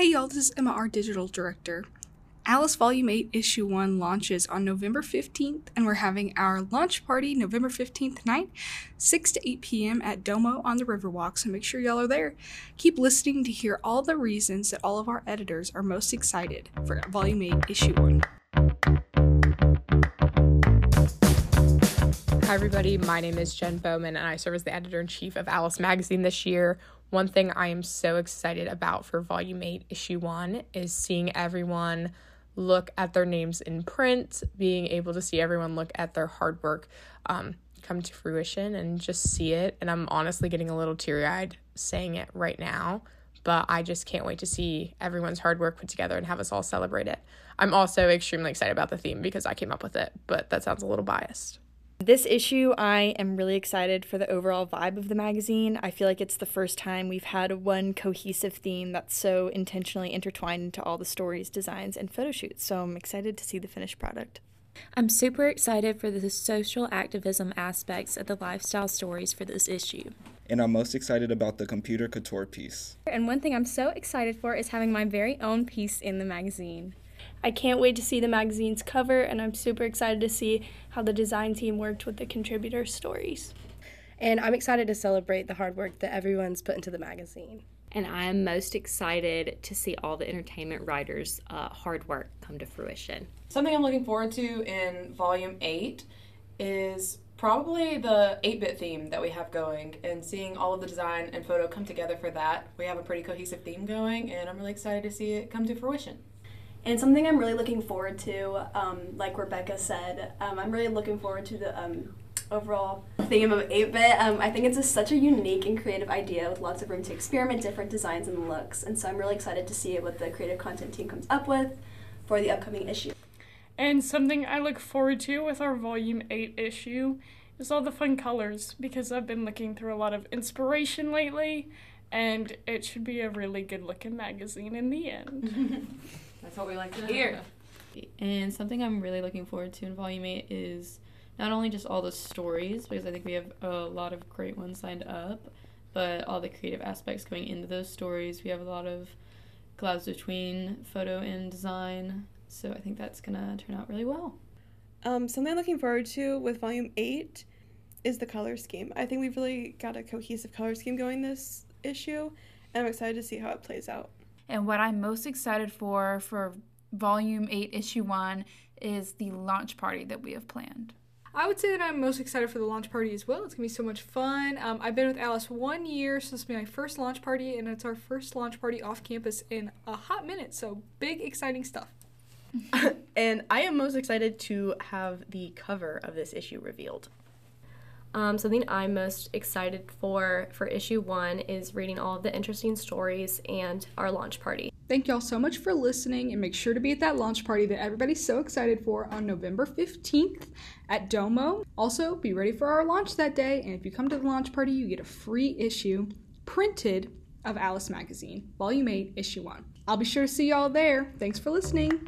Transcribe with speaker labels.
Speaker 1: Hey y'all, this is Emma, our digital director. Alice Volume 8, Issue 1 launches on November 15th, and we're having our launch party November 15th night, 6 to 8 p.m. at Domo on the Riverwalk, so make sure y'all are there. Keep listening to hear all the reasons that all of our editors are most excited for Volume 8, Issue 1.
Speaker 2: Hi, everybody. My name is Jen Bowman, and I serve as the editor in chief of Alice Magazine this year. One thing I am so excited about for Volume 8, Issue 1 is seeing everyone look at their names in print, being able to see everyone look at their hard work um, come to fruition and just see it. And I'm honestly getting a little teary eyed saying it right now, but I just can't wait to see everyone's hard work put together and have us all celebrate it. I'm also extremely excited about the theme because I came up with it, but that sounds a little biased.
Speaker 3: This issue, I am really excited for the overall vibe of the magazine. I feel like it's the first time we've had one cohesive theme that's so intentionally intertwined into all the stories, designs, and photo shoots. So I'm excited to see the finished product.
Speaker 4: I'm super excited for the social activism aspects of the lifestyle stories for this issue.
Speaker 5: And I'm most excited about the computer couture piece.
Speaker 6: And one thing I'm so excited for is having my very own piece in the magazine.
Speaker 7: I can't wait to see the magazine's cover, and I'm super excited to see how the design team worked with the contributor stories.
Speaker 8: And I'm excited to celebrate the hard work that everyone's put into the magazine.
Speaker 9: And I am most excited to see all the entertainment writers' uh, hard work come to fruition.
Speaker 10: Something I'm looking forward to in Volume 8 is probably the 8 bit theme that we have going and seeing all of the design and photo come together for that. We have a pretty cohesive theme going, and I'm really excited to see it come to fruition.
Speaker 11: And something I'm really looking forward to, um, like Rebecca said, um, I'm really looking forward to the um, overall theme of 8 bit. Um, I think it's a, such a unique and creative idea with lots of room to experiment different designs and looks. And so I'm really excited to see what the creative content team comes up with for the upcoming issue.
Speaker 12: And something I look forward to with our Volume 8 issue is all the fun colors because I've been looking through a lot of inspiration lately and it should be a really good looking magazine in the end.
Speaker 10: That's what we like to hear.
Speaker 13: And something I'm really looking forward to in Volume 8 is not only just all the stories, because I think we have a lot of great ones lined up, but all the creative aspects going into those stories. We have a lot of collabs between photo and design, so I think that's going to turn out really well.
Speaker 14: Um, something I'm looking forward to with Volume 8 is the color scheme. I think we've really got a cohesive color scheme going this issue, and I'm excited to see how it plays out.
Speaker 15: And what I'm most excited for for Volume 8, Issue 1 is the launch party that we have planned.
Speaker 1: I would say that I'm most excited for the launch party as well. It's gonna be so much fun. Um, I've been with Alice one year, so this will be my first launch party, and it's our first launch party off campus in a hot minute. So big, exciting stuff.
Speaker 8: and I am most excited to have the cover of this issue revealed.
Speaker 16: Um, something I'm most excited for for issue one is reading all of the interesting stories and our launch party.
Speaker 1: Thank y'all so much for listening and make sure to be at that launch party that everybody's so excited for on November 15th at Domo. Also, be ready for our launch that day, and if you come to the launch party, you get a free issue printed of Alice Magazine, Volume 8, Issue 1. I'll be sure to see y'all there. Thanks for listening.